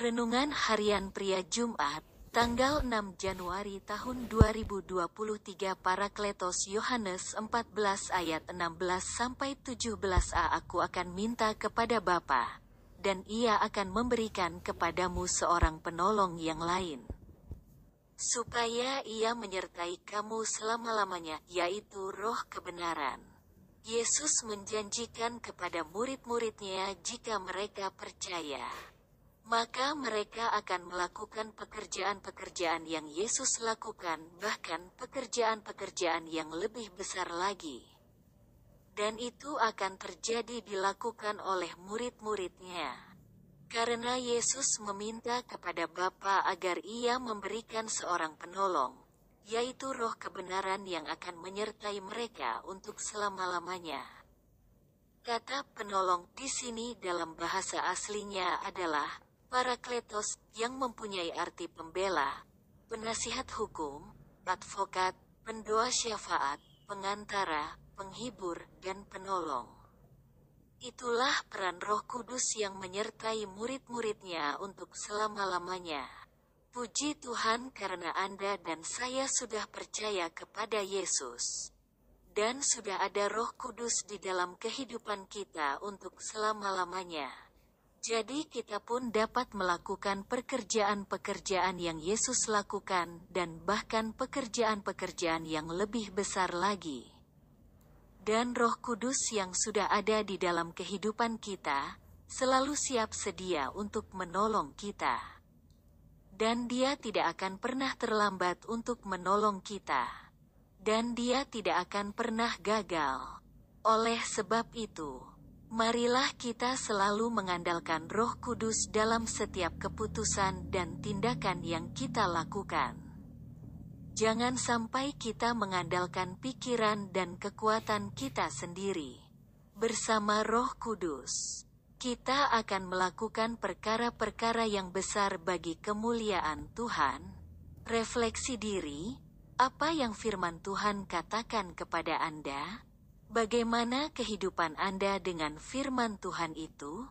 Renungan Harian Pria Jumat, tanggal 6 Januari tahun 2023 Parakletos Yohanes 14 ayat 16 sampai 17a Aku akan minta kepada Bapa, dan Ia akan memberikan kepadamu seorang penolong yang lain. Supaya Ia menyertai kamu selama-lamanya, yaitu Roh kebenaran. Yesus menjanjikan kepada murid-muridnya jika mereka percaya maka mereka akan melakukan pekerjaan-pekerjaan yang Yesus lakukan, bahkan pekerjaan-pekerjaan yang lebih besar lagi. Dan itu akan terjadi dilakukan oleh murid-muridnya. Karena Yesus meminta kepada Bapa agar ia memberikan seorang penolong, yaitu roh kebenaran yang akan menyertai mereka untuk selama-lamanya. Kata penolong di sini dalam bahasa aslinya adalah Parakletos, yang mempunyai arti pembela, penasihat hukum, advokat, pendoa syafaat, pengantara, penghibur, dan penolong. Itulah peran roh kudus yang menyertai murid-muridnya untuk selama-lamanya. Puji Tuhan karena Anda dan saya sudah percaya kepada Yesus. Dan sudah ada roh kudus di dalam kehidupan kita untuk selama-lamanya. Jadi kita pun dapat melakukan pekerjaan-pekerjaan yang Yesus lakukan dan bahkan pekerjaan-pekerjaan yang lebih besar lagi. Dan roh kudus yang sudah ada di dalam kehidupan kita, selalu siap sedia untuk menolong kita. Dan dia tidak akan pernah terlambat untuk menolong kita. Dan dia tidak akan pernah gagal. Oleh sebab itu, Marilah kita selalu mengandalkan Roh Kudus dalam setiap keputusan dan tindakan yang kita lakukan. Jangan sampai kita mengandalkan pikiran dan kekuatan kita sendiri. Bersama Roh Kudus, kita akan melakukan perkara-perkara yang besar bagi kemuliaan Tuhan. Refleksi diri, apa yang firman Tuhan katakan kepada Anda? Bagaimana kehidupan Anda dengan firman Tuhan itu?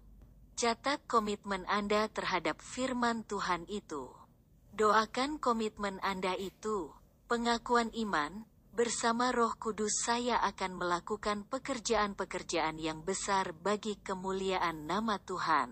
Catat komitmen Anda terhadap firman Tuhan itu. Doakan komitmen Anda itu. Pengakuan iman, bersama Roh Kudus saya akan melakukan pekerjaan-pekerjaan yang besar bagi kemuliaan nama Tuhan.